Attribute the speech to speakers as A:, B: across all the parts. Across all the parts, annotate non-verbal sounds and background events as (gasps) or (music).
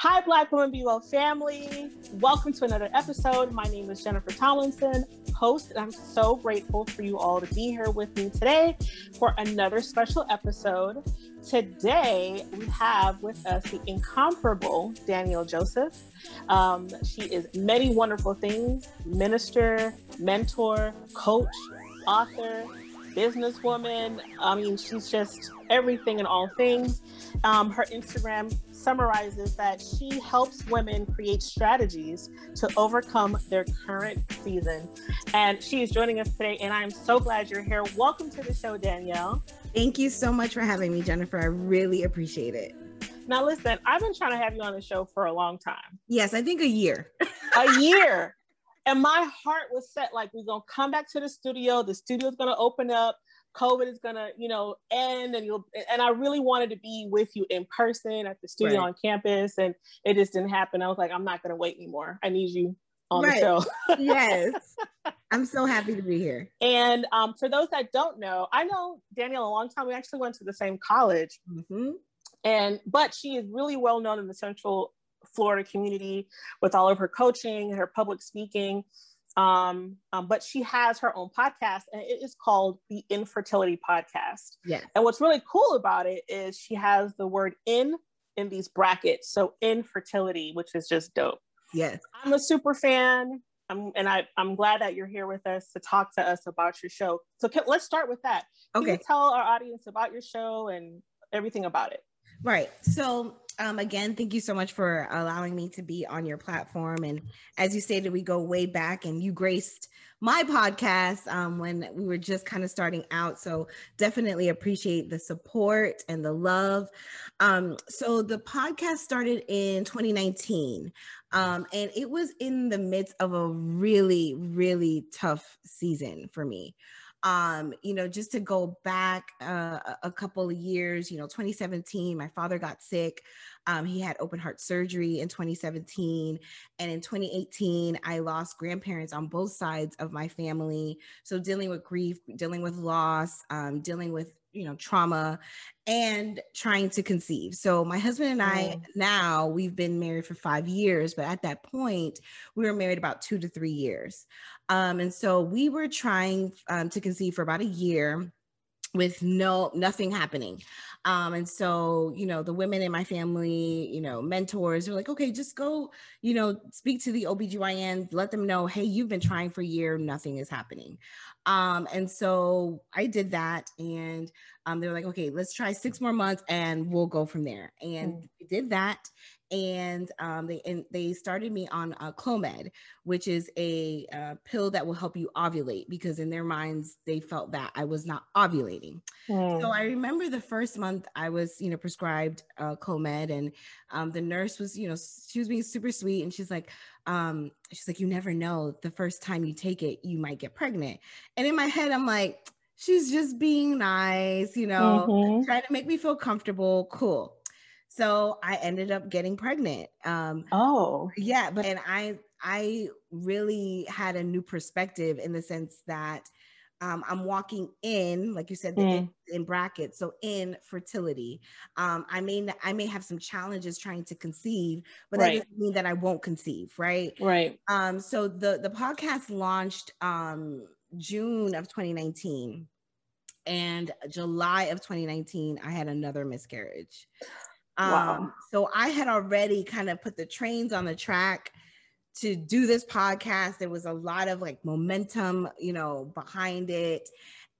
A: Hi, Black Women Be Well family. Welcome to another episode. My name is Jennifer Tomlinson, host, and I'm so grateful for you all to be here with me today for another special episode. Today, we have with us the incomparable Danielle Joseph. Um, she is many wonderful things minister, mentor, coach, author, businesswoman. I mean, she's just everything and all things. Um, her Instagram summarizes that she helps women create strategies to overcome their current season. And she is joining us today, and I'm so glad you're here. Welcome to the show, Danielle.
B: Thank you so much for having me, Jennifer. I really appreciate it.
A: Now, listen, I've been trying to have you on the show for a long time.
B: Yes, I think a year.
A: a year. And my heart was set like, we're going to come back to the studio. The studio's going to open up. COVID is gonna, you know, end and you'll and I really wanted to be with you in person at the studio right. on campus and it just didn't happen. I was like, I'm not gonna wait anymore. I need you on right. the show. (laughs)
B: yes. I'm so happy to be here.
A: And um, for those that don't know, I know Danielle a long time. We actually went to the same college. Mm-hmm. And but she is really well known in the Central Florida community with all of her coaching and her public speaking. Um, um, but she has her own podcast and it is called the Infertility Podcast.
B: Yeah.
A: And what's really cool about it is she has the word in in these brackets. So infertility, which is just dope.
B: Yes.
A: I'm a super fan. I'm, and I, I'm glad that you're here with us to talk to us about your show. So can, let's start with that. Can okay. tell our audience about your show and everything about it?
B: Right. So um, again, thank you so much for allowing me to be on your platform. And as you stated, we go way back, and you graced my podcast um, when we were just kind of starting out. So definitely appreciate the support and the love. Um, so the podcast started in 2019, um, and it was in the midst of a really, really tough season for me um you know just to go back uh, a couple of years you know 2017 my father got sick um, he had open heart surgery in 2017 and in 2018 i lost grandparents on both sides of my family. So dealing with grief dealing with loss um, dealing with you know trauma and trying to conceive. So my husband and i mm. now we've been married for five years but at that point we were married about two to three years. Um, and so we were trying um, to conceive for about a year with no nothing happening. Um and so you know the women in my family you know mentors are like okay just go you know speak to the obgyn let them know hey you've been trying for a year nothing is happening. Um and so i did that and um they were like okay let's try six more months and we'll go from there. And mm. we did that and um, they and they started me on uh, Clomid, which is a uh, pill that will help you ovulate because in their minds they felt that I was not ovulating. Mm. So I remember the first month I was you know prescribed uh, Clomid, and um, the nurse was you know she was being super sweet, and she's like. Um, she's like, you never know. The first time you take it, you might get pregnant. And in my head, I'm like, she's just being nice, you know, mm-hmm. trying to make me feel comfortable. Cool. So I ended up getting pregnant. Um,
A: oh,
B: yeah, but and I I really had a new perspective in the sense that um, I'm walking in, like you said, mm. in, in, brackets. So in fertility, um, I may I may have some challenges trying to conceive, but right. that doesn't mean that I won't conceive, right?
A: Right.
B: Um, so the the podcast launched um, June of 2019, and July of 2019, I had another miscarriage. Um, wow. So I had already kind of put the trains on the track to do this podcast. There was a lot of like momentum, you know, behind it.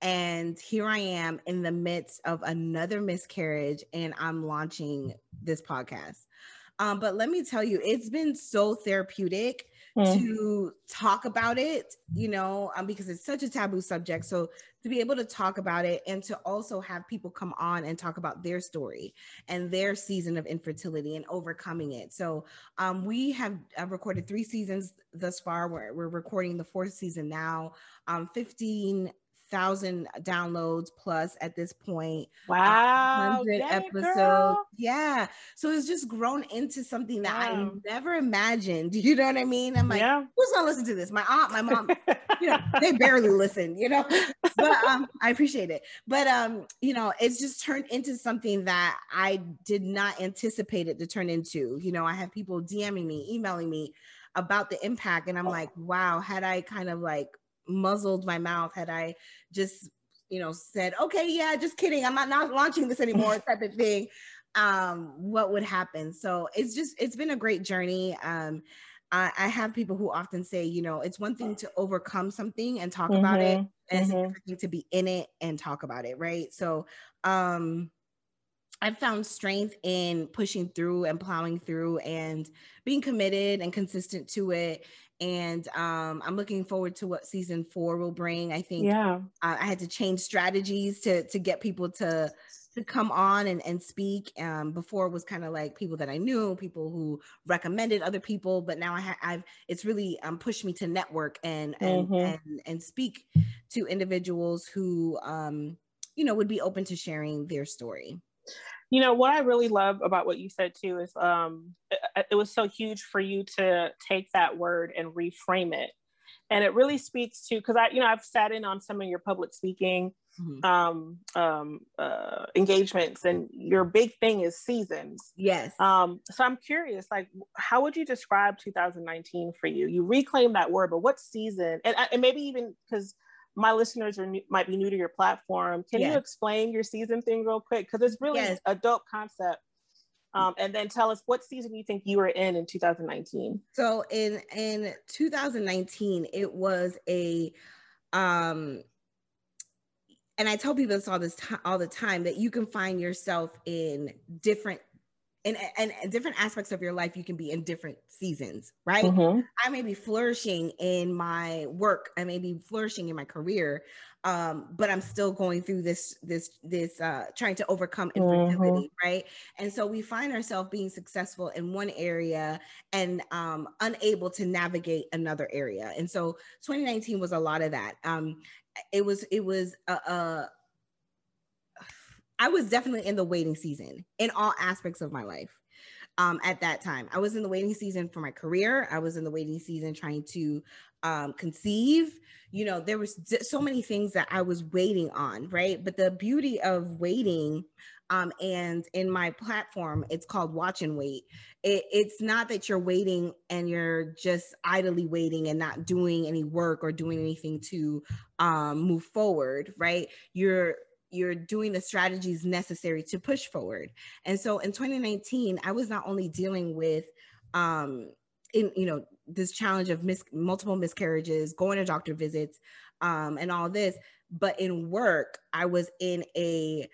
B: And here I am in the midst of another miscarriage, and I'm launching this podcast. Um, but let me tell you, it's been so therapeutic mm. to talk about it, you know, um, because it's such a taboo subject. So to be able to talk about it and to also have people come on and talk about their story and their season of infertility and overcoming it. So um, we have recorded three seasons thus far. We're, we're recording the fourth season now. Um, 15 thousand downloads plus at this point.
A: Wow,
B: hundred episodes. Girl. Yeah, so it's just grown into something that wow. I never imagined. (laughs) You know what I mean? I'm like, yeah. who's gonna listen to this? My aunt, my mom. you know, (laughs) they barely listen. You know, (laughs) but um, I appreciate it. But um, you know, it's just turned into something that I did not anticipate it to turn into. You know, I have people DMing me, emailing me about the impact, and I'm like, wow, had I kind of like muzzled my mouth, had I just you know said, okay, yeah, just kidding, I'm not not launching this anymore, (laughs) type of thing. Um, what would happen? So it's just it's been a great journey. Um, I, I, have people who often say, you know, it's one thing to overcome something and talk mm-hmm, about it, mm-hmm, and mm-hmm. it's thing to be in it and talk about it, right? So, um, I've found strength in pushing through and plowing through and being committed and consistent to it. And um, I'm looking forward to what season four will bring. I think
A: yeah,
B: uh, I had to change strategies to to get people to to come on and, and speak. Um, before it was kind of like people that I knew, people who recommended other people, but now I have I've it's really um, pushed me to network and and, mm-hmm. and and speak to individuals who um, you know would be open to sharing their story.
A: You know what I really love about what you said too is um, it, it was so huge for you to take that word and reframe it and it really speaks to because i you know i've sat in on some of your public speaking mm-hmm. um, um, uh, engagements, and your big thing is seasons.
B: Yes.
A: Um, so I'm curious, like, how would you describe 2019 for you? You reclaim that word, but what season? And, and maybe even because my listeners are new, might be new to your platform. Can yes. you explain your season thing real quick? Because it's really yes. a dope concept. Um, and then tell us what season you think you were in in 2019.
B: So in in 2019, it was a um and I tell people this all this time all the time that you can find yourself in different in and, different aspects of your life you can be in different seasons right? Mm-hmm. i may be flourishing in my work. I may be flourishing in my career um, but i'm still going through this this this uh, trying to overcome infertility mm-hmm. right? And so we find ourselves being successful in one area and um, unable to navigate another area. And so 2019 was a lot of that. Um, it was it was a, a I was definitely in the waiting season in all aspects of my life. Um, at that time, I was in the waiting season for my career. I was in the waiting season trying to um, conceive. You know, there was so many things that I was waiting on, right? But the beauty of waiting, um, and in my platform, it's called Watch and Wait. It, it's not that you're waiting and you're just idly waiting and not doing any work or doing anything to um, move forward, right? You're you're doing the strategies necessary to push forward. And so in 2019, I was not only dealing with um in you know this challenge of mis- multiple miscarriages, going to doctor visits, um, and all this, but in work, I was in a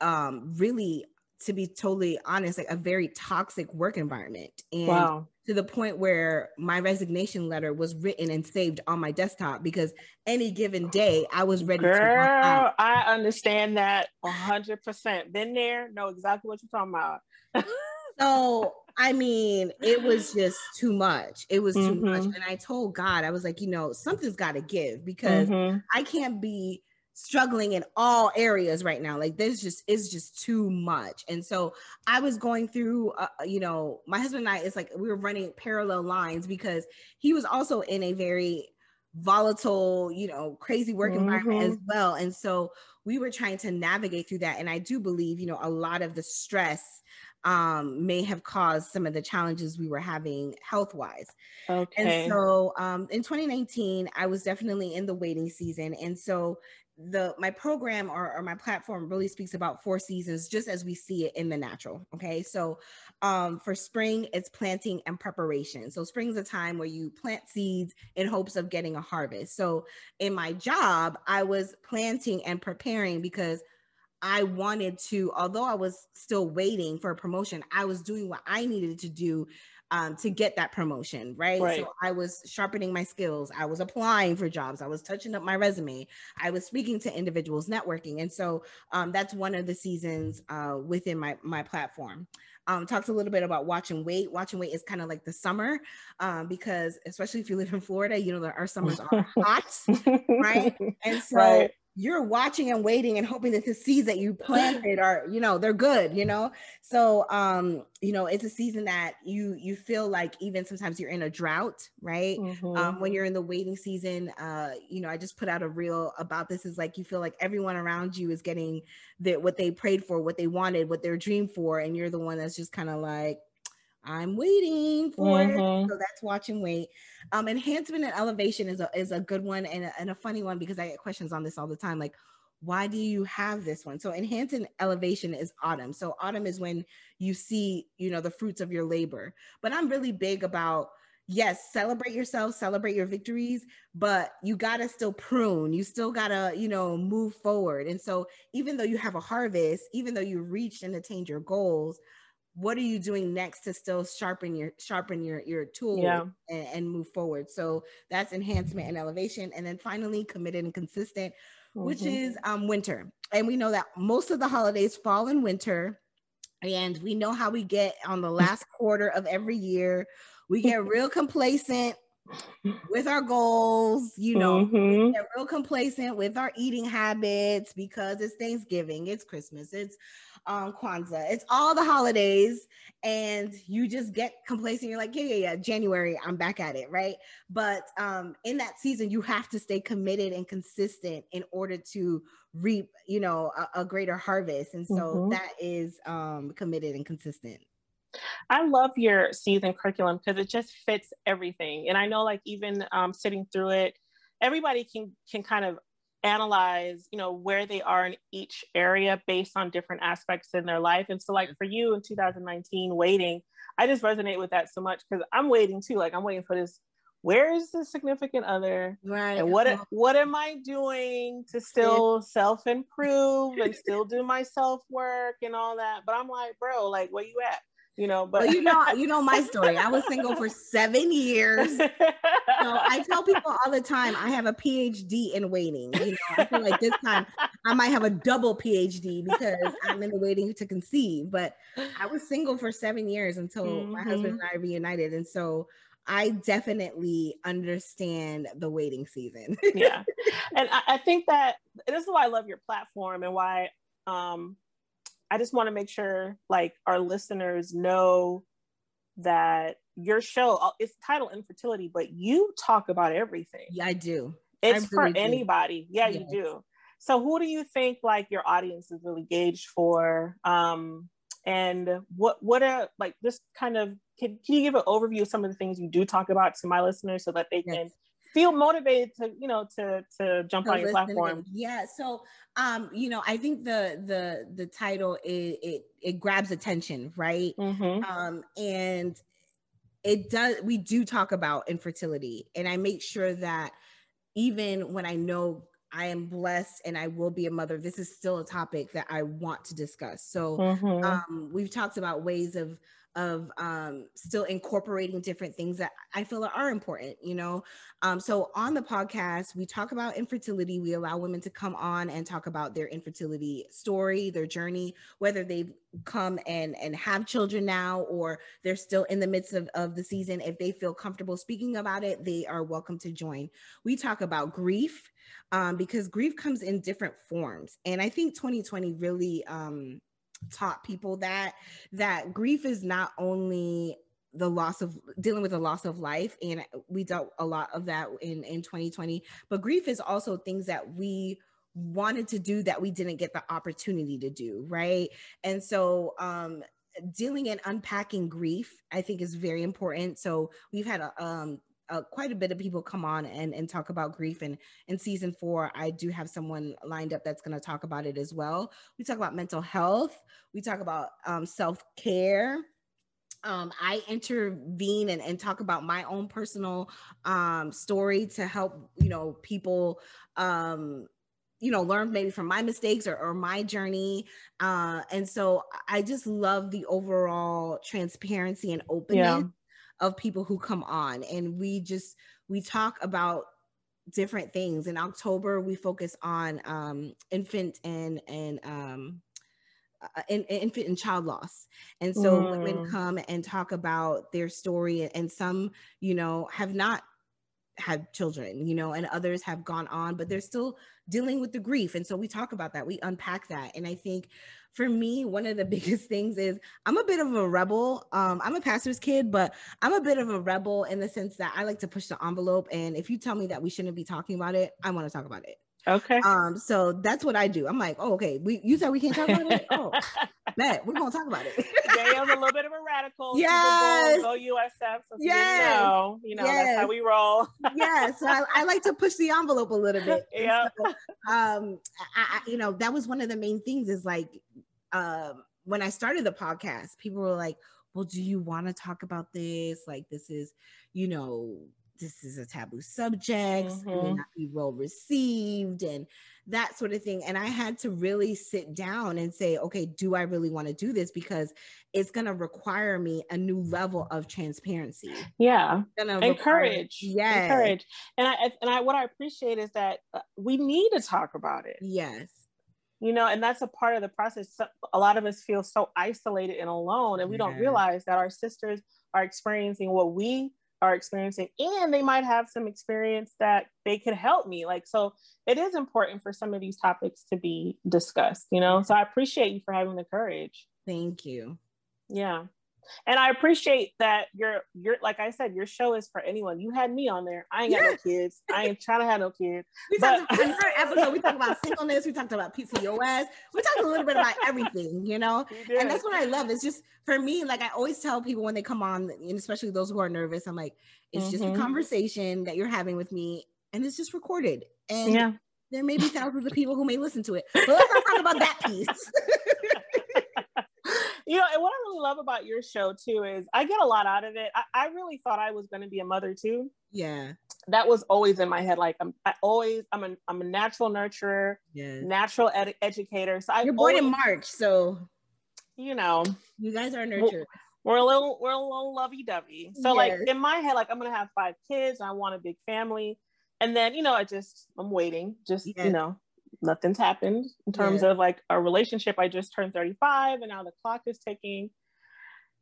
B: um really to be totally honest, like a very toxic work environment. And wow. to the point where my resignation letter was written and saved on my desktop because any given day I was ready
A: Girl, to I understand that hundred percent. Been there, know exactly what you're talking about. (laughs)
B: so I mean, it was just too much. It was too mm-hmm. much. And I told God, I was like, you know, something's got to give because mm-hmm. I can't be struggling in all areas right now like there's just is just too much and so i was going through uh, uh, you know my husband and i it's like we were running parallel lines because he was also in a very volatile you know crazy work mm-hmm. environment as mm-hmm. well and so we were trying to navigate through that and i do believe you know a lot of the stress um, may have caused some of the challenges we were having health wise. Okay. And so um, in 2019, I was definitely in the waiting season. And so the my program or, or my platform really speaks about four seasons just as we see it in the natural okay? So um for spring it's planting and preparation. So spring is a time where you plant seeds in hopes of getting a harvest. So in my job i was planting and preparing because I wanted to, although I was still waiting for a promotion, I was doing what I needed to do um, to get that promotion, right? right? So I was sharpening my skills. I was applying for jobs. I was touching up my resume. I was speaking to individuals, networking, and so um, that's one of the seasons uh, within my my platform. Um, talks a little bit about watch and wait. Watch and wait is kind of like the summer um, because, especially if you live in Florida, you know that our summers are (laughs) hot, right? (laughs) And so. Right you're watching and waiting and hoping that the seeds that you planted are, you know, they're good, you know. So um, you know, it's a season that you you feel like even sometimes you're in a drought, right? Mm-hmm. Um, when you're in the waiting season, uh, you know, I just put out a reel about this is like you feel like everyone around you is getting the what they prayed for, what they wanted, what their dream for, and you're the one that's just kind of like I'm waiting for mm-hmm. it. So that's watch and wait. Um, enhancement and elevation is a is a good one and a, and a funny one because I get questions on this all the time. Like, why do you have this one? So enhance and elevation is autumn. So autumn is when you see, you know, the fruits of your labor. But I'm really big about yes, celebrate yourself, celebrate your victories, but you got to still prune. You still got to, you know, move forward. And so even though you have a harvest, even though you reached and attained your goals, what are you doing next to still sharpen your sharpen your your tool yeah. and, and, move forward so that's enhancement and elevation and then finally committed and consistent mm-hmm. which is um winter and we know that most of the holidays fall in winter and we know how we get on the last quarter of every year we get real complacent with our goals, you know, mm-hmm. get real complacent with our eating habits because it's Thanksgiving, it's Christmas, it's um Kwanzaa. It's all the holidays, and you just get complacent. You're like, yeah, yeah, yeah. January, I'm back at it, right? But um, in that season, you have to stay committed and consistent in order to reap, you know, a, a greater harvest. And so mm-hmm. that is um committed and consistent.
A: I love your season curriculum because it just fits everything. And I know, like, even um, sitting through it, everybody can can kind of analyze you know where they are in each area based on different aspects in their life and so like for you in 2019 waiting i just resonate with that so much because i'm waiting too like i'm waiting for this where is the significant other? Right and what what am i doing to still self improve and (laughs) still do my self work and all that? But i'm like bro like where you at you know but
B: well, you know you know my story i was single for (laughs) seven years so i tell (laughs) people all the time i have a phd in waiting you know i feel like this time i might have a double phd because i'm in the waiting to conceive but i was single for seven years until mm-hmm. my husband and i reunited and so I definitely understand the waiting season.
A: yeah. (laughs) And I, I, think that this is why I love your platform and why um, I just want to make sure like our listeners know that your show uh, it's titled infertility, but you talk about everything.
B: Yeah, I do.
A: It's
B: I
A: for really anybody. Yeah, yes. you do. So who do you think like your audience is really gauged for? Um, and what what are like this kind of can, can you give an overview of some of the things you do talk about to my listeners so that they yes. can feel motivated to you know to to jump on your platform
B: yeah so um you know i think the the the title it it, it grabs attention right mm-hmm. um and it does we do talk about infertility and i make sure that even when i know I am blessed and I will be a mother. This is still a topic that I want to discuss. So, mm-hmm. um, we've talked about ways of of um, still incorporating different things that I feel are important, you know. Um, so on the podcast, we talk about infertility. We allow women to come on and talk about their infertility story, their journey, whether they've come and and have children now or they're still in the midst of, of the season. If they feel comfortable speaking about it, they are welcome to join. We talk about grief um, because grief comes in different forms, and I think 2020 really um, taught people that that grief is not only the loss of dealing with the loss of life and we dealt a lot of that in in 2020 but grief is also things that we wanted to do that we didn't get the opportunity to do right? And so um dealing and unpacking grief i think is very important. So we've had a um uh, quite a bit of people come on and, and talk about grief. And in season four, I do have someone lined up that's going to talk about it as well. We talk about mental health, we talk about um, self care. Um, I intervene and, and talk about my own personal um, story to help, you know, people um, you know learn maybe from my mistakes or, or my journey uh, and so i just love the overall transparency and openness yeah of people who come on and we just we talk about different things in october we focus on um, infant and and um, uh, in, infant and child loss and so mm. women come and talk about their story and some you know have not had children, you know, and others have gone on, but they're still dealing with the grief. And so we talk about that, we unpack that. And I think for me, one of the (laughs) biggest things is I'm a bit of a rebel. Um, I'm a pastor's kid, but I'm a bit of a rebel in the sense that I like to push the envelope. And if you tell me that we shouldn't be talking about it, I want to talk about it.
A: Okay.
B: Um, so that's what I do. I'm like, oh, okay, we you said we can't talk about it. Oh, (laughs) bet we're gonna talk about it.
A: Danielle's a little bit of a radical.
B: Yes.
A: Go USF. So
B: yes.
A: You know, you know yes. that's how we roll. (laughs)
B: yeah. So I, I, like to push the envelope a little bit.
A: Yeah.
B: So, um, I, I, you know, that was one of the main things is like, um, when I started the podcast, people were like, well, do you want to talk about this? Like, this is, you know, this is a taboo subject, mm-hmm. may not be well received, and that sort of thing. And I had to really sit down and say, okay, do I really want to do this? Because it's going to require me a new level of transparency.
A: Yeah, encourage.
B: Yeah,
A: encourage. And I and I what I appreciate is that uh, we need to talk about it.
B: Yes.
A: You know, and that's a part of the process. A lot of us feel so isolated and alone, and we yeah. don't realize that our sisters are experiencing what we are experiencing and they might have some experience that they could help me like so it is important for some of these topics to be discussed you know? So i appreciate you for having the courage.
B: Thank you.
A: Yeah and I appreciate that you're you're like I said, your show is for anyone. You had me on there. I ain't got no kids. I ain't trying to have no kids. (laughs)
B: We but- talked about, episode, we talked about singleness, we talked about PCOS, we talked a little bit about everything, you know? And that's what I love. It's just for me, like I always tell people when they come on, and especially those who are nervous, I'm like, it's mm-hmm. just a mm-hmm. conversation that you're having with me, and it's just recorded. And yeah. there may be thousands of people who may listen to it. But let's not talk about that piece. (laughs)
A: you know, and what I really love about your show too is I get a lot out of it. I, I really thought I was going to be a mother too.
B: Yeah,
A: that was always in my head. Like I'm, I always, I'm a, I'm a natural nurturer,
B: yes.
A: natural ed- educator. So I
B: you're born always, in March, so
A: you know,
B: you guys are nurtured.
A: We're, we're a little, we're a little lovey dovey. So yes. like in my head, like I'm gonna have five kids. I want a big family, and then you know, I just I'm waiting. Just yes. you know, nothing's happened in terms yeah. of like a relationship. I just turned 35 and now the clock is ticking.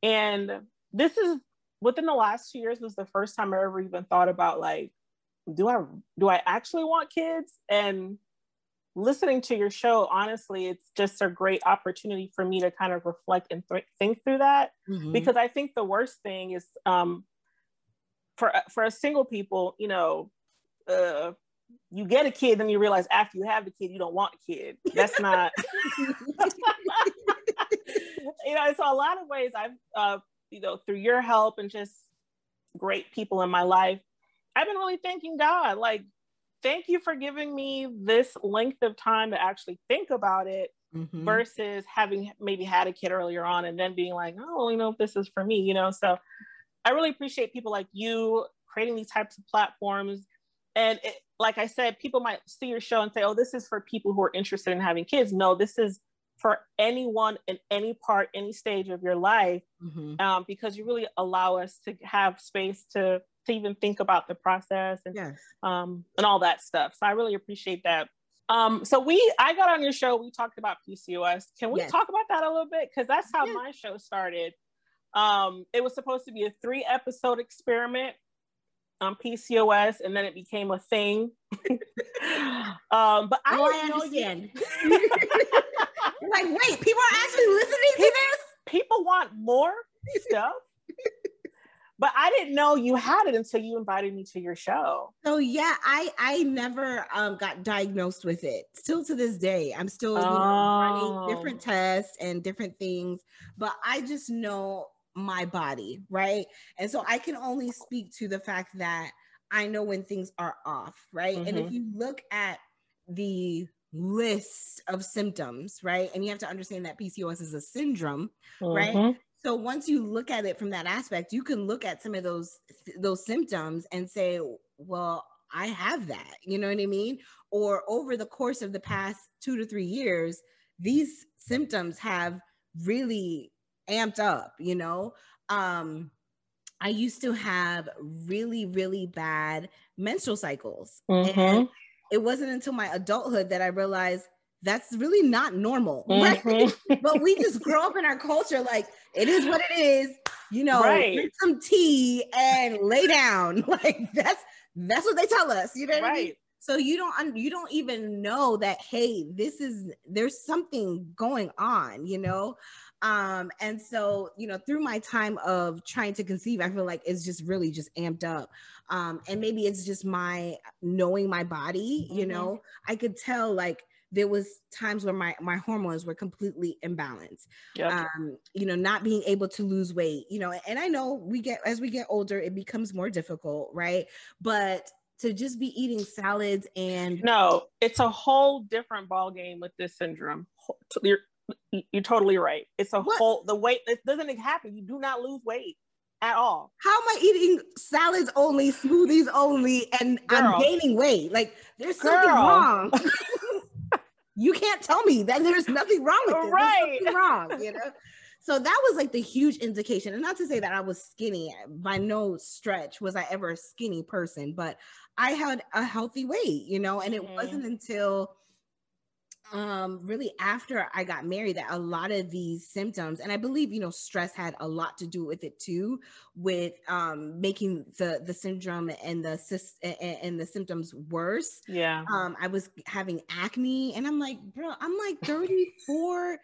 A: And this is within the last two years was the first time I ever even thought about like, do I do I actually want kids? And listening to your show, honestly, it's just a great opportunity for me to kind of reflect and th- think through that. Mm-hmm. Because I think the worst thing is um, for for a single people, you know, uh, you get a kid, then you realize after you have the kid, you don't want a kid. That's not, (laughs) you know, so a lot of ways I've, uh, you know, through your help and just great people in my life, I've been really thanking God. Like, thank you for giving me this length of time to actually think about it mm-hmm. versus having maybe had a kid earlier on and then being like, oh, you know, if this is for me, you know. So I really appreciate people like you creating these types of platforms. And it, like I said, people might see your show and say, oh, this is for people who are interested in having kids. No, this is for anyone in any part, any stage of your life, mm-hmm. um, because you really allow us to have space to to even think about the process and
B: yes.
A: um, and all that stuff. So I really appreciate that. Um, so we, I got on your show. We talked about PCOS. Can we yes. talk about that a little bit? Because that's how my show started. Um, it was supposed to be a three episode experiment on PCOS, and then it became a thing. (laughs) um, but I,
B: oh, I understand. (laughs) like, wait, people are actually listening to this.
A: People want more stuff. but I didn't know you had it until you invited me to your show.
B: So yeah, I I never um, got diagnosed with it. Still to this day, I'm still oh. you know, running oh. different tests and different things. But I just know my body, right? And so I can only speak to the fact that I know when things are off, right? Mm-hmm. And if mm-hmm. you look at the list of symptoms, right? And you have to understand that PCOS is a syndrome, mm-hmm. right? So once you look at it from that aspect, you can look at some of those those symptoms and say, well, I have that. You know what I mean? Or over the course of the past 2 to 3 years, these symptoms have really amped up, you know. Um I used to have really, really bad menstrual cycles. Mm-hmm. And it wasn't until my adulthood that I realized that's really not normal. (laughs) Mm-hmm. Right? but we just grow up in our culture like it is what it is, you know,
A: right.
B: drink some tea and lay down. (laughs) Like that's That's what they tell us. You know what
A: right.
B: I mean? So you don't you don't even know that hey, this is there's something going on, you know? Um, and so, you know, through my time of trying to conceive, I feel like it's just really just amped up. Um, and maybe it's just my knowing my body, you mm-hmm. know, I could tell like there was times where my my hormones were completely imbalanced yep. um you know not being able to lose weight you know and i know we get as we get older it becomes more difficult right but to just be eating salads and
A: no it's a whole different ball game with this syndrome you're totally right. It's a what? whole the weight. It doesn't happen. You do not lose weight at all.
B: How am I eating salads only, smoothies only, and Girl. I'm gaining weight? Like there's something Girl. wrong. (laughs) (laughs) you can't tell me that there's nothing wrong with it. Right. wrong, you know. So that was like the huge indication. And not to say that I was skinny, by no stretch was I ever a skinny person, but I had a healthy weight, you know, and it mm-hmm. wasn't until um really after I got married that a lot of these symptoms and I believe you know stress had a lot to do with it too with um making the the syndrome and the and, and the symptoms worse.
A: Yeah.
B: Um I was having acne and I'm like, bro, I'm like 34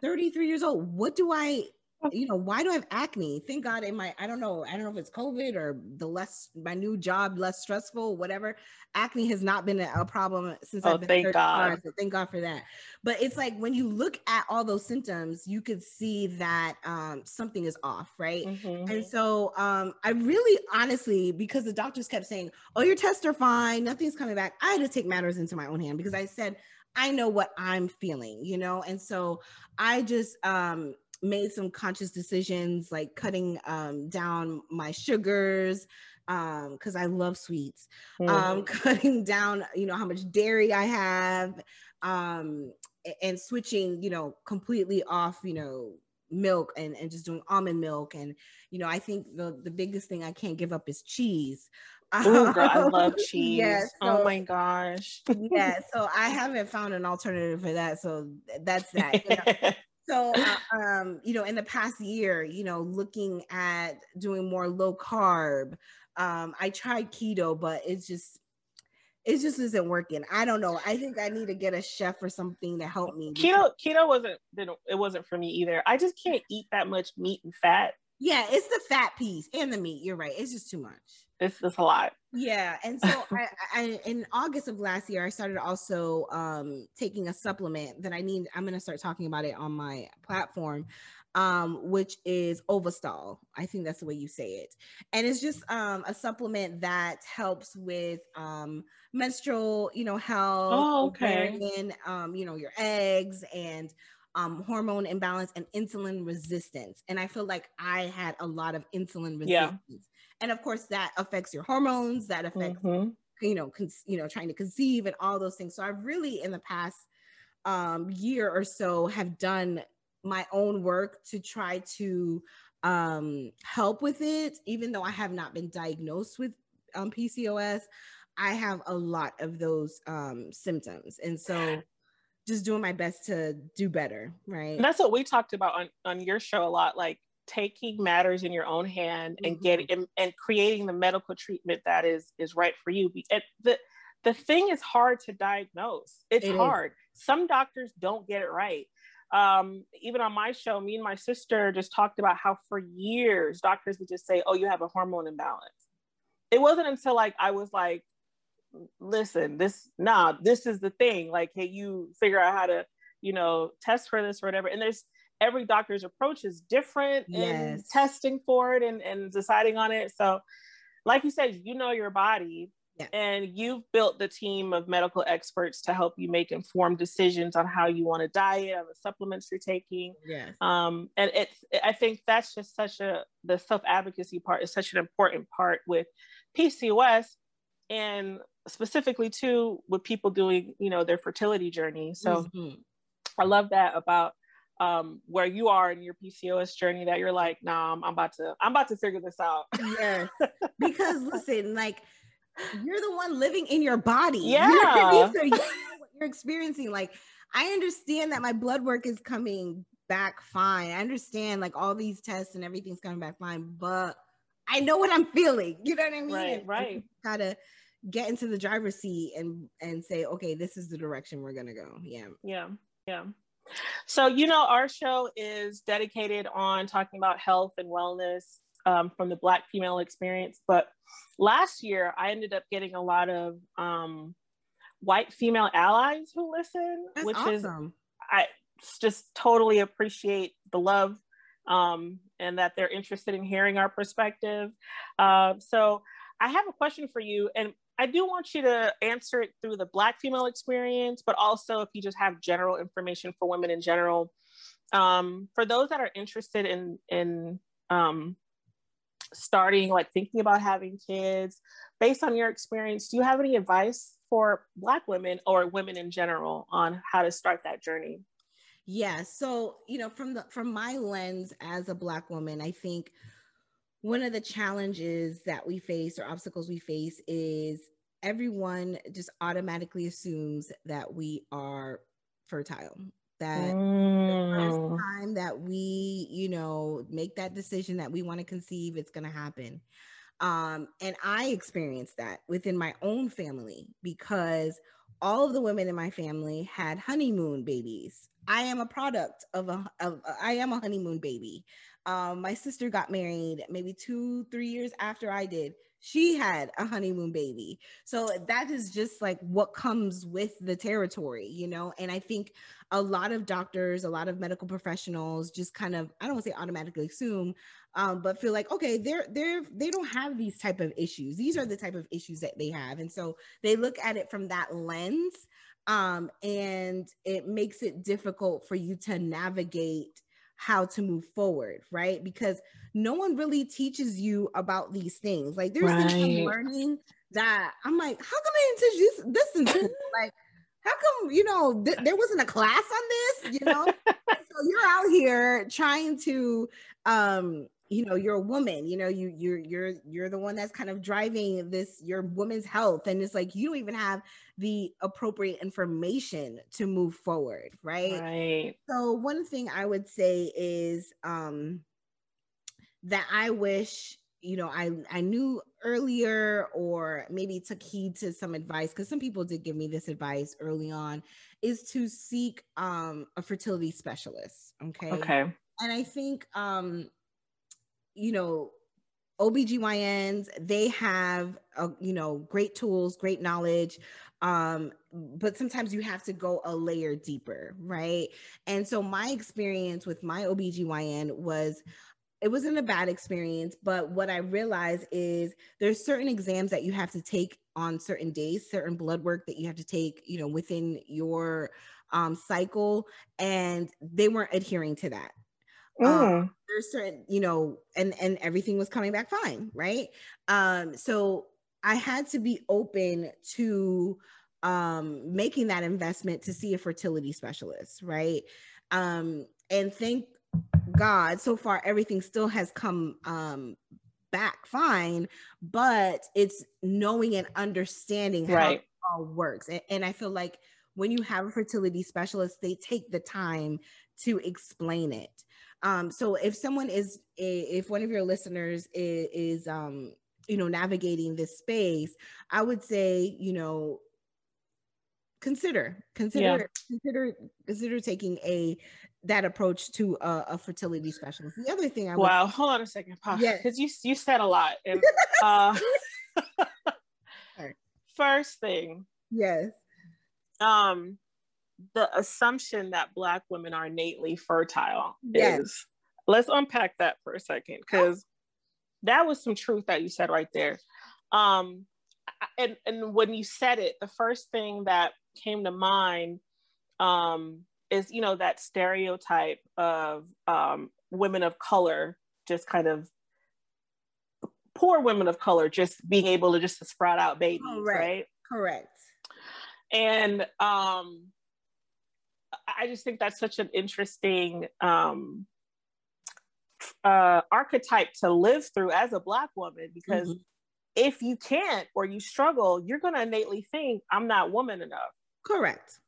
B: 33 years old. What do I (laughs) you know, why do I have acne? Thank God in my, I don't know, I don't know if it's COVID or the less, my new job, less stressful, whatever. Acne has not been a, problem since
A: oh,
B: I've been
A: thank God.
B: So thank God for that. But it's like when you look at all those symptoms, you could see that um, something is off, right? Mm-hmm. And so um, I really honestly, because the doctors kept saying, oh, your tests are fine, nothing's coming back, I had to take matters into my own hand because I said, I know what I'm feeling, you know? And so I just um made some conscious decisions like cutting um, down my sugars um because i love sweets um, mm-hmm. um (laughs) cutting down you know how much dairy i have um and switching you know completely off you know milk and, and just doing almond milk and you know i think the the biggest thing i can't give up is cheese
A: oh girl, i (laughs) love cheese yeah, so, oh my gosh
B: yeah (laughs) so i haven't found an alternative for that so that's that you know? So uh, um you know in the past year you know looking at doing more low carb um i tried keto but it's just it just isn't working. I don't know. I think i need to get a chef or something to help me
A: keto keto wasn't it wasn't for me either. I just can't eat that much meat and fat.
B: Yeah it's the fat piece and the meat. You're right. It's just too much
A: it's just a lot.
B: Yeah, and so I, I, in August of last year, I started also um, taking a supplement that I need. I'm going to start talking about it on my platform, um, which is Ovasitol. I think that's the way you say it, and it's just um, a supplement that helps with um, menstrual, you know, health.
A: Oh, okay.
B: And, um, you know, your eggs and um, hormone imbalance and insulin resistance. And I feel like I had a lot of insulin resistance. Yeah and of course that affects your hormones that affects mm-hmm. you know con- you know trying to conceive and all those things. So i've really in the past um, year or so have done my own work to try to um, help with it. Even though i have not been diagnosed with um, pcos i have a lot of those um, symptoms. And so just doing my best to do better right?
A: And that's what we talked about on on your show a lot like taking matters in your own hand and mm-hmm. getting and, and, creating the medical treatment that is is right for you it, the the thing is hard to diagnose. It's it hard. Is. some doctors don't get it right. Um, even on my show me and my sister just talked about how for years doctors would just say oh you have a hormone imbalance. It wasn't until like i was like listen this nah this is the thing. Like hey you figure out how to you know test for this or whatever. And there's every doctor's approach is different yes. in testing for it and, and deciding on it. So, like you said, you know your body. Yeah. And you've built the team of medical experts to help you make informed decisions on how you want to diet, on the supplements you're taking.
B: Yes.
A: Um, and it's, I think that's just such a, the self advocacy part is such an important part with PCOS and specifically too with people doing, you know, their fertility journey. So mm-hmm. I love that about um, where you are in your PCOS journey that you're like, nah, I'm, I'm about to, I'm about to figure this out.
B: yes, (laughs) because listen, like you're the one living in your body.
A: Yeah,
B: you're, so you know what you're experiencing. Like, I understand that my blood work is coming back fine. I understand like all these tests and everything's coming back fine, but I know what I'm feeling. You know what I mean?
A: Right, right.
B: Gotta get into the driver's seat and and say, okay, this is the direction we're gonna go. Yeah.
A: Yeah. Yeah. So, you know, our show is dedicated on talking about health and wellness um, from the Black female experience. But last year, I ended up getting a lot of um, white female allies who listen,
B: That's
A: which
B: awesome.
A: is, I just totally appreciate the love um, and that they're interested in hearing our perspective. Uh, so, I have a question for you, and I do want you to answer it through the Black female experience, but also if you just have general information for women in general. Um, for those that are interested in in um, starting, like thinking about having kids, based on your experience, do you have any advice for Black women or women in general on how to start that journey?
B: Yeah. So, you know, from the from my lens as a black woman, I think one of the challenges that we face or obstacles we face is everyone just automatically assumes that we are fertile. That the first
A: Mm,
B: time that we, you know, make that decision that we want to conceive, it's going to happen. Um, and I experienced that within my own family because all of the women in my family had honeymoon babies. I am a product of a, of, I am a honeymoon baby. Um, my sister got married maybe two, three years after I did. She had a honeymoon baby. So that is just like what comes with the territory, you know? And I think a lot of doctors, a lot of medical professionals just kind of, I don't want to say automatically assume, um, but feel like, okay, they're they're they don't have these type of issues. These are the type of issues that they have. And so they look at it from that lens. Um, and it makes it difficult for you to navigate how to move forward, right? Because no one really teaches you about these things. Like there's things I'm learning that I'm like, how come I didn't teach you this in school? (laughs) like, how come you know th- there wasn't a class on this? You know, (laughs) so you're out here trying to um you know you're a woman you know you you're you're you're the one that's kind of driving this your woman's health and it's like you don't even have the appropriate information to move forward right
A: right.
B: so one thing I would say is um that I wish you know I I knew earlier or maybe took heed to some advice because some people did give me this advice early on is to seek um a fertility specialist okay
A: Okay.
B: and I think um you know OBGYNs they have uh, you know great tools great knowledge um but sometimes you have to go a layer deeper right? And so my experience with my OBGYN was it wasn't a bad experience but what I realized is there's certain exams that you have to take on certain days certain blood work that you have to take you know within your um cycle and they weren't adhering to that. Um,
A: Mm,
B: there's certain you know and and everything was coming back fine right? Um so i had to be open to um making that investment to see a fertility specialist right? Um and thank god so far everything still has come um back fine but it's knowing and understanding how
A: right.
B: it all works. And, and i feel like when you have a fertility specialist they take the time to explain it um, so if someone is, if one of your listeners is, is um, you know, navigating this space, I would say, you know, consider, consider, consider, consider taking a that approach to a, a fertility specialist. The other thing I would
A: Wow. Hold on a second,
B: Yes.
A: because you you said a lot. And (laughs) uh, (laughs) first thing,
B: yes,
A: um, the assumption that Black women are innately fertile
B: Yes.
A: is. Let's unpack that for a second, because that was some truth that you said right there. Um, and and when you said it, the first thing that came to mind um, is you know that stereotype of um, women of color just kind of poor women of color just being able to just to sprout out babies,
B: Correct.
A: right?
B: correct.
A: and um i just think that's such an interesting um uh archetype to live through as a black woman because
B: Mhm.
A: if you can't or you struggle you're going to innately think i'm not woman enough
B: Correct.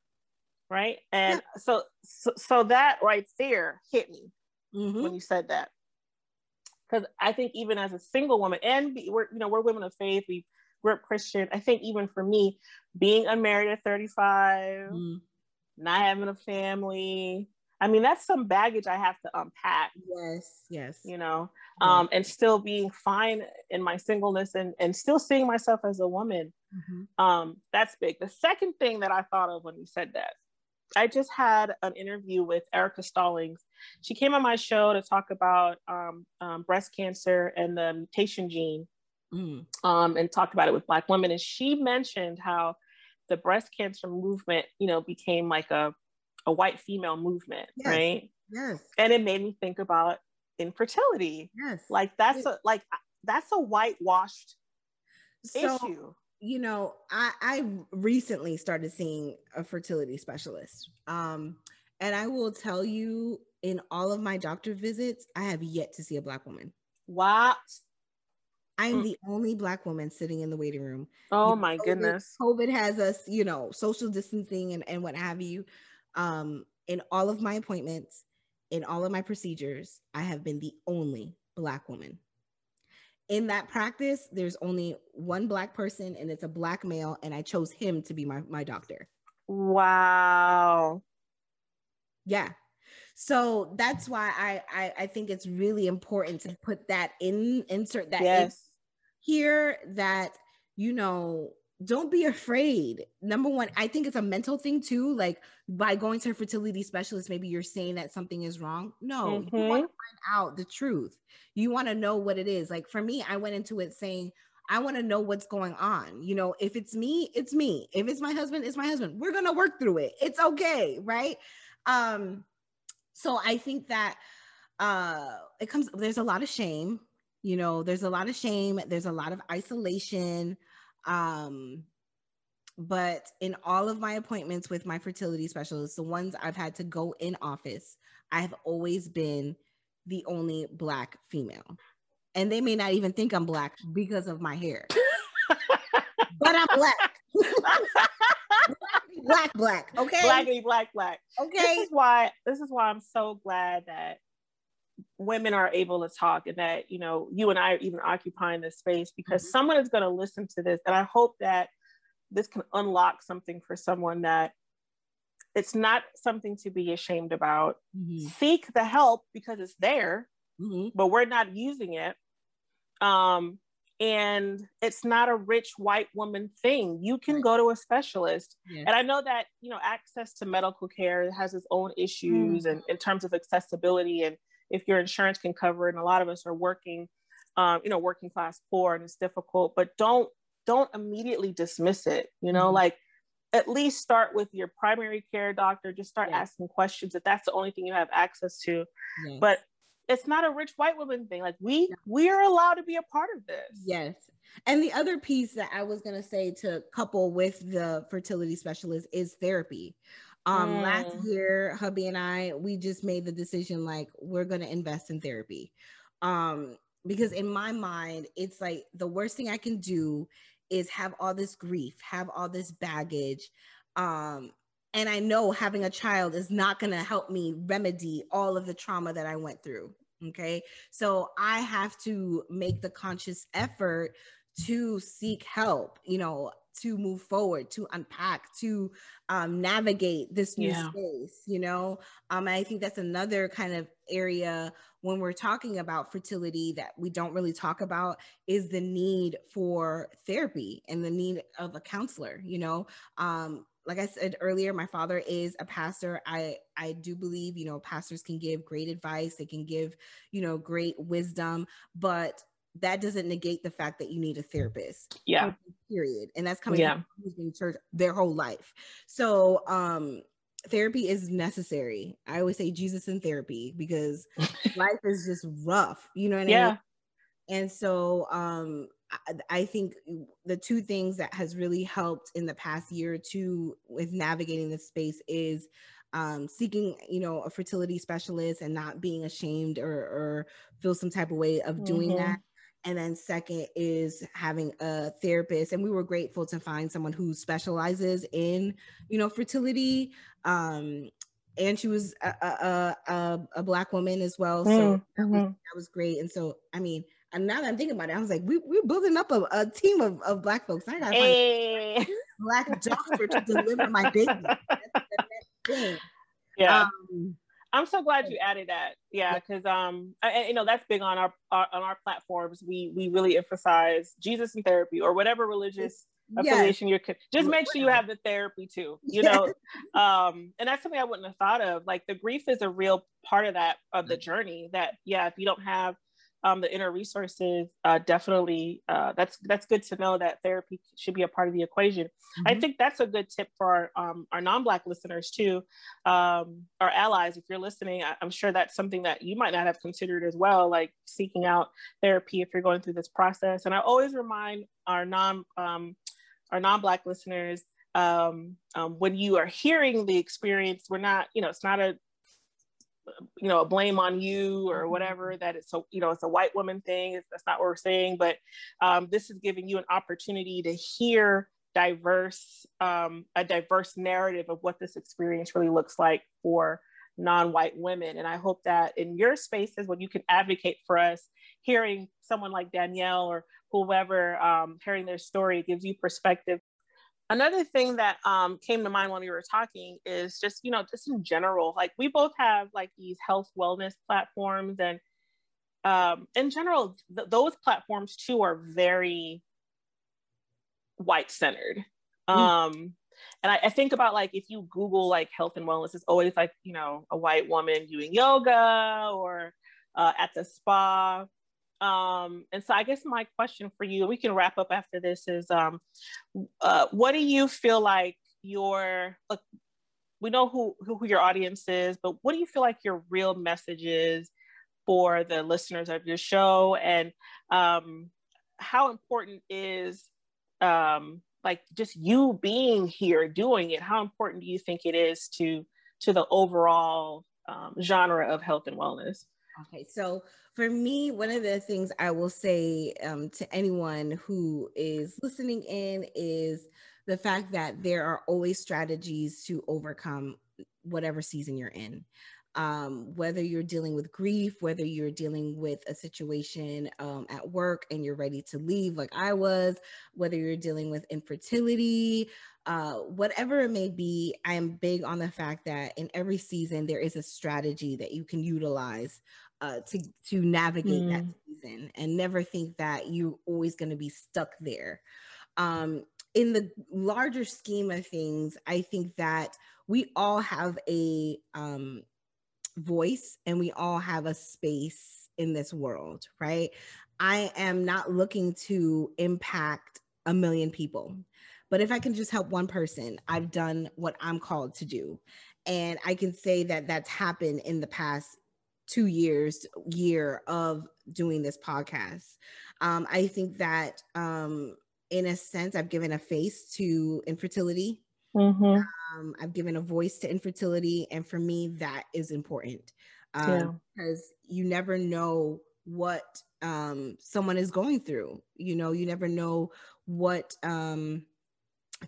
A: right and so, so so that right there hit me
B: Mhm.
A: when you said that because I think even as a single woman, and we're you know we're women of faith, we grew up Christian. I think even for me, being unmarried at 35, mm. Not having a family, I mean that's some baggage I have to unpack.
B: Yes, yes.
A: You know, um, and still being fine in my singleness and and still seeing myself as a woman. Mm-hmm. Um, that's big. The second thing that I thought of when you said that I just had an interview with Erica Stallings. She came on my show to talk about um, um, breast cancer and the mutation gene mm. um, and talked about it with Black women. And she mentioned how the breast cancer movement, you know, became like a, a white female movement,
B: yes.
A: right?
B: Yes.
A: And it made me think about infertility.
B: Yes.
A: Like that's a like that's a whitewashed
B: so,
A: issue
B: you know, I, I recently started seeing a fertility specialist. Um, and I will tell you, in all of my doctor visits, I have yet to see a black woman.
A: What?
B: I'm mm. the only black woman sitting in the waiting room.
A: Oh you know, my COVID, goodness.
B: COVID has us, you know, social distancing and, and what have you. Um, in all of my appointments, in all of my procedures, I have been the only black woman in that practice, there's only one black person and it's a black male, and I chose him to be my, my doctor.
A: Wow.
B: Yeah. So that's why I, I, I think it's really important to put that in, insert that
A: yes.
B: here that, you know, don't be afraid. Number one, I think it's a mental thing too. Like by going to a fertility specialist, maybe you're saying that something is wrong. No, mm-hmm. you want to find out the truth. You want to know what it is. Like for me, I went into it saying, I want to know what's going on. You know, if it's me, it's me. If it's my husband, it's my husband. We're gonna work through it. It's okay, right? Um, so I think that uh it comes there's a lot of shame, you know, there's a lot of shame, there's a lot of isolation um, but in all of my appointments with my fertility specialist, the ones I've had to go in office, I have always been the only black female. And they may not even think I'm black because of my hair. (laughs) but I'm black. (laughs) black, black, okay?
A: Blackly, black, black.
B: Okay.
A: This is why this is why I'm so glad that women are able to talk and that you know you and i are even occupying this space because mm-hmm. someone is going to listen to this and i hope that this can unlock something for someone that it's not something to be ashamed about mm-hmm. seek the help because it's there mm-hmm. but we're not using it um and it's not a rich white woman thing you can right. go to a specialist yeah. and i know that you know access to medical care has its own issues mm. and in terms of accessibility and if your insurance can cover it. And a lot of us are working, um, you know, working class poor and it's difficult, but don't, don't immediately dismiss it, you know, mm-hmm. like at least start with your primary care doctor, just start yes. asking questions if that's the only thing you have access to. Yes. But it's not a rich white woman thing. Like we yeah. we're allowed to be a part of this.
B: Yes. And the other piece that I was gonna say to couple with the fertility specialist is therapy. Um, mm. last year, hubby and I, we just made the decision like we're gonna invest in therapy. Um, because in my mind, it's like the worst thing I can do is have all this grief, have all this baggage. Um, and I know having a child is not gonna help me remedy all of the trauma that I went through. Okay. So I have to make the conscious effort to seek help. You know, to move forward, to unpack, to um, navigate this new yeah. space. You know, um, I think that's another kind of area when we're talking about fertility that we don't really talk about is the need for therapy and the need of a counselor. You know, um, like I said earlier, my father is a pastor. I I do believe, you know, pastors can give great advice, they can give, you know, great wisdom, but that doesn't negate the fact that you need a therapist.
A: Yeah.
B: Period. And that's coming yeah. from church their whole life. So um therapy is necessary. I always say Jesus in therapy because (laughs) life is just rough. You know what yeah. I mean? And so um I, think the two things that has really helped in the past year or two with navigating this space is um, seeking, you know, a fertility specialist and not being ashamed or, or feel some type of way of doing mm-hmm. that and then second is having a therapist and we were grateful to find someone who specializes in you know fertility um and she was a, a, a, a black woman as well. So
A: Mm,
B: that, was,
A: mhm.
B: that was great. And so, I mean, and now that I'm thinking about it, I was like, we, we're building up a, a team of, of black folks. I gotta
A: Hey.
B: a black doctor to deliver my baby. That's the next thing.
A: Yeah.
B: Um,
A: I'm so glad you added that. Yeah, because um, I- you know that's big on our, our on our platforms. We we really emphasize Jesus and therapy or whatever religious
B: yes.
A: affiliation you're. Just make sure you have the therapy too. You
B: Yes.
A: know, um, and that's something I wouldn't have thought of. Like the grief is a real part of that of the journey. That yeah, if you don't have um, the inner resources, uh, definitely uh, that's that's good to know that therapy should be a part of the equation. I
B: Mhm.
A: think that's a good tip for our, um, our non-black listeners too, um, our allies. If you're listening, I, I'm sure that's something that you might not have considered as well, like seeking out therapy if you're going through this process. And I always remind our non um, our non-black listeners um, um, when you are hearing the experience, we're not, you know, it's not a you know a blame on you or whatever that it's so you know it's a white woman thing it's, that's not what we're saying but um, this is giving you an opportunity to hear diverse um, a diverse narrative of what this experience really looks like for non-white women. And i hope that in your spaces when you can advocate for us hearing someone like danielle or whoever um, hearing their story gives you perspective another thing that um, came to mind when we were talking is just you know just in general like we both have like these health wellness platforms and um, in general th- those platforms too are very white centered um, and I, I think about like if you google like health and wellness it's always like you know a white woman doing yoga or uh, at the spa um, and so I guess my question for you, we can wrap up after this, is um, uh, what do you feel like your look? We know who, who who your audience is, but what do you feel like your real message is for the listeners of your show, and um, how important is um, like just you being here doing it? How important do you think it is to to the overall um, genre of health and wellness?
B: Okay, so for me, one of the things I will say um, to anyone who is listening in is the fact that there are always strategies to overcome whatever season you're in. Um, whether you're dealing with grief, whether you're dealing with a situation um, at work and you're ready to leave, like I was, whether you're dealing with infertility, uh, whatever it may be, I am big on the fact that in every season there is a strategy that you can utilize uh, to to navigate that season, and never think that you're always going to be stuck there. Um, in the larger scheme of things, I think that we all have a um, voice and we all have a space in this world, right? I am not looking to impact a million people. But if I can just help one person, I've done what I'm called to do. And I can say that that's happened in the past two years, year of doing this podcast. Um, I think that um, in a sense, I've given a face to infertility.
A: Mm-hmm.
B: Um, I've given a voice to infertility. And for me, that is important um,
A: Yeah.
B: because you never know what um, someone is going through. You know, you never know what um,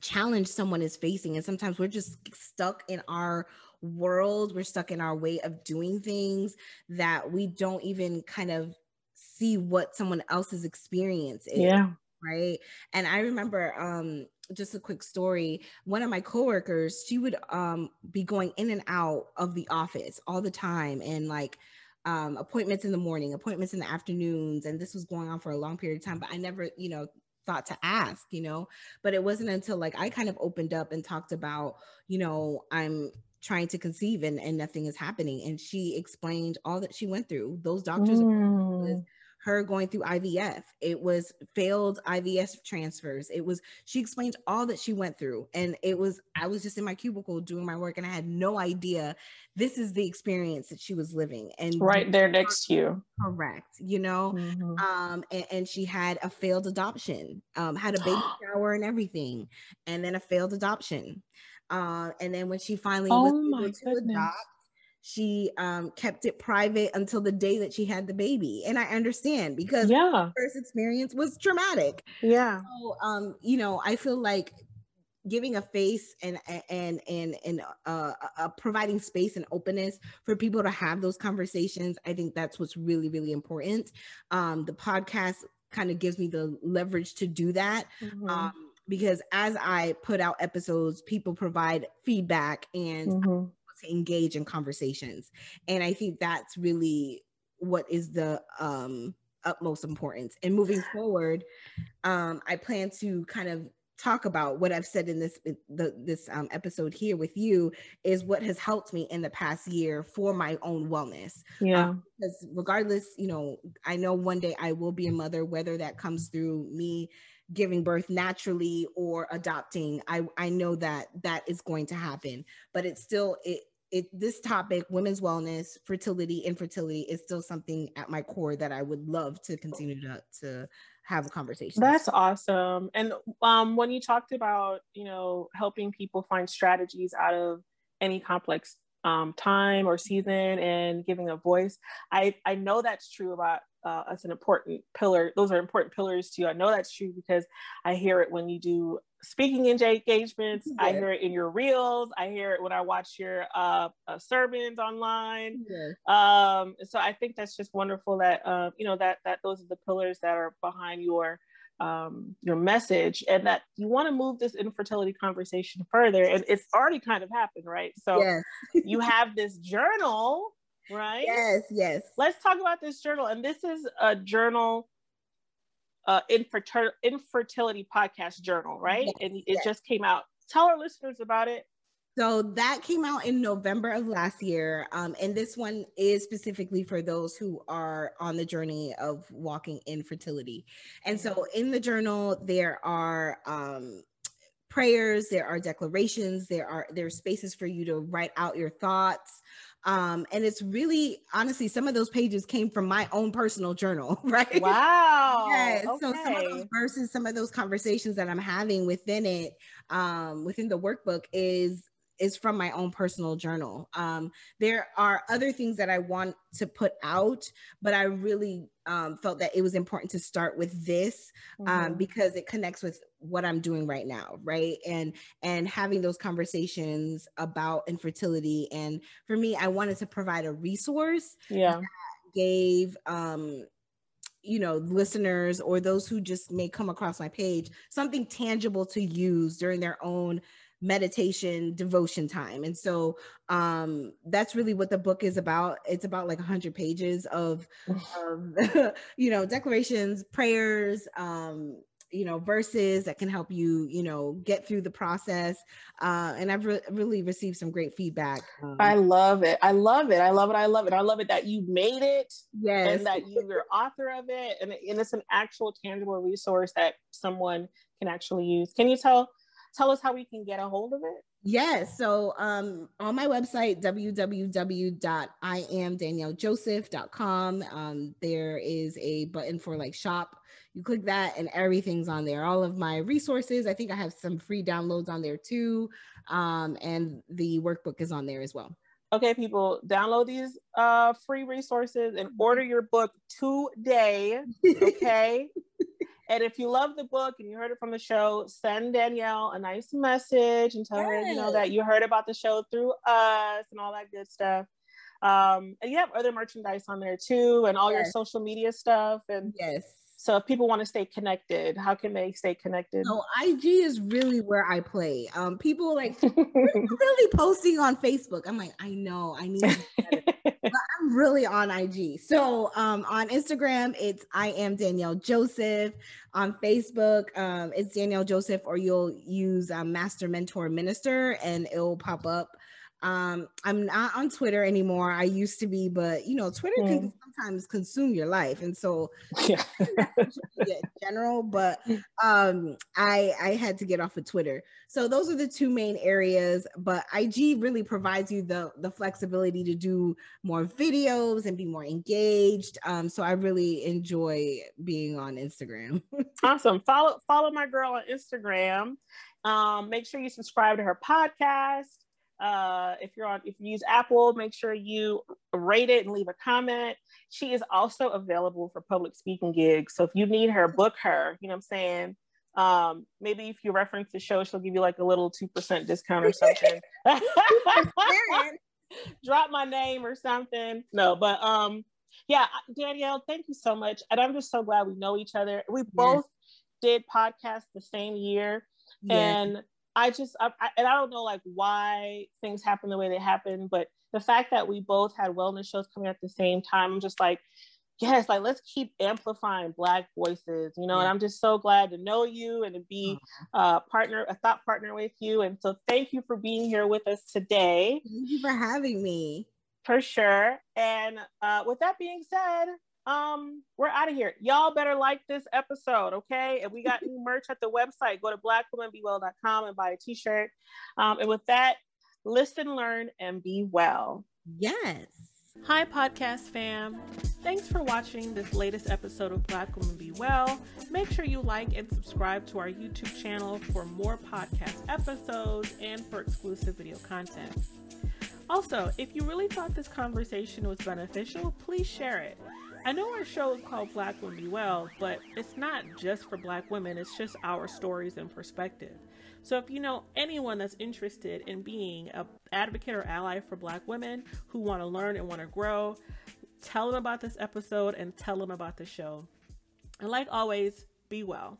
B: challenge someone is facing. And sometimes we're just stuck in our world, we're stuck in our way of doing things that we don't even kind of see what someone else's experience is
A: Yeah.
B: right? And i remember um just a quick story. One of my coworkers she would um be going in and out of the office all the time and like um appointments in the morning appointments in the afternoons and this was going on for a long period of time but i never you know thought to ask you know? But it wasn't until like i kind of opened up and talked about you know i'm trying to conceive and, and nothing is happening and she explained all that she went through those doctors
A: Mm.
B: her going through IVF. It was failed IVF transfers. It was, she explained all that she went through. And it was, I was just in my cubicle doing my work and I had no idea this is the experience that she was living. And
A: Right there next to you.
B: correct, you know?
A: Mhm.
B: Um, and, and she had a failed adoption, um, had a baby (gasps) shower and everything, and then a failed adoption. Uh, and then when she finally
A: Oh
B: was
A: my
B: able to
A: goodness.
B: adopt, she um, kept it private until the day that she had the baby. And I understand because
A: Yeah.
B: first experience was traumatic.
A: Yeah.
B: So, um, you know, I feel like giving a face and and and and uh, uh, providing space and openness for people to have those conversations i think that's what's really really important um, the podcast kind of gives me the leverage to do that mm-hmm. um, because as i put out episodes people provide feedback and mm-hmm. to engage in conversations and i think that's really what is the um utmost importance and moving forward um i plan to kind of talk about what I've said in this the, this um, episode here with you is what has helped me in the past year for my own wellness.
A: Yeah, um,
B: because regardless, you know, I know one day I will be a mother, whether that comes through me giving birth naturally or adopting. I I know that that is going to happen, but it's still it. It, this topic, women's wellness, fertility, infertility, is still something at my core that I would love to continue to, to have a conversation.
A: That's awesome. And um, when you talked about, you know, helping people find strategies out of any complex um, time or season and giving a voice, I, I know that's true about uh, as an important pillar. Those are important pillars too. I know that's true because I hear it when you do speaking engagements. I hear it in your reels. I hear it when I watch your uh, uh, sermons online. Um, so I think that's just wonderful that uh, you know that that those are the pillars that are behind your um, your message and that you want to move this infertility conversation further and it's already kind of happened right so yes. you have this journal right?
B: Yes, yes.
A: Let's talk about this journal. And this is a journal, uh, infertil- infertility podcast journal, right? Yes, and it yes. just came out. Tell our listeners about it.
B: So that came out in November of last year. Um, and this one is specifically for those who are on the journey of walking infertility. And so in the journal, there are um, prayers, there are declarations, there are there are spaces for you to write out your thoughts. Um, and it's really honestly, some of those pages came from my own personal journal, (laughs) right?
A: Wow.
B: yeah. Okay. So some of those verses, some of those conversations that I'm having within it, um, within the workbook is is from my own personal journal. Um, there are other things that I want to put out, but I really um, felt that it was important to start with this um, mm-hmm. because it connects with what I'm doing right now, right? And and having those conversations about infertility. And for me, I wanted to provide a resource.
A: Yeah.
B: gave um you know listeners or those who just may come across my page something tangible to use during their own meditation devotion time and so um that's really what the book is about it's about like 100 pages of, of (laughs) you know declarations prayers um you know verses that can help you you know get through the process uh and i've re- really received some great feedback
A: um, i love it i love it i love it i love it i love it that you made it
B: yes
A: and that you're author of it and, and it's an actual tangible resource that someone can actually use can you tell tell us how we can get a hold of it?
B: Yes. So um, on my website, www.iamdaniellejoseph.com, um, there is a button for like shop. You click that and everything's on there. All of my resources. I think I have some free downloads on there too. Um, and the workbook is on there as well.
A: Okay, people, download these uh, free resources and order your book today. Okay. (laughs) And if you love the book and you heard it from the show, send Danielle a nice message and tell yes. her, you know, that you heard about the show through us and all that good stuff. Um, and you have other merchandise on there too, and all yes. your social media stuff. And
B: yes.
A: So if people want to stay connected, how can they stay connected?
B: So IG is really where I play. Um, people like (laughs) really posting on Facebook. I'm like, I know, I need (laughs) But I'm really on IG. So um, on Instagram, it's I am Danielle Joseph. On Facebook, um, it's Danielle Joseph, or you'll use um, Master Mentor Minister, and it'll pop up. Um, I'm not on Twitter anymore. I used to be, but you know, Twitter mm. can sometimes consume your life, and so (laughs) yeah, general. But um, I I had to get off of Twitter. So those are the two main areas. But IG really provides you the the flexibility to do more videos and be more engaged. Um, so I really enjoy being on Instagram. (laughs)
A: awesome. Follow follow my girl on Instagram. Um, make sure you subscribe to her podcast. Uh, if you're on, if you use Apple, make sure you rate it and leave a comment. She is also available for public speaking gigs. So if you need her, book her. You know what I'm saying? Um, maybe if you reference the show, she'll give you like a little 2% discount or something. (laughs) (laughs) Drop my name or something. No, but um, yeah, Danielle, thank you so much. And I'm just so glad we know each other. We both did podcasts the same year. And I just, I, I, and I don't know like why things happen the way they happen, but the fact that we both had wellness shows coming at the same time, I'm just like, yes, like let's keep amplifying Black voices, you know. Yeah. And I'm just so glad to know you and to be a uh, partner, a thought partner with you. And so, thank you for being here with us today.
B: Thank you for having me.
A: For sure. And uh, with that being said, um, we're out of here. Y'all better like this episode, okay? And we got (laughs) new merch at the website. Go to blackwomanbewell.com and buy a t-shirt. Um, and with that, listen, learn, and be well.
B: Yes.
A: Hi, podcast fam. Thanks for watching this latest episode of Black Woman Be Well. Make sure you like and subscribe to our YouTube channel for more podcast episodes and for exclusive video content. Also, if you really thought this conversation was beneficial, please share it. I know our show is called Black Women Be Well, but it's not just for Black women, it's just our stories and perspective. So if you know anyone that's interested in being an advocate or ally for Black women who want to learn and want to grow, tell them about this episode and tell them about the show. And like always, be well.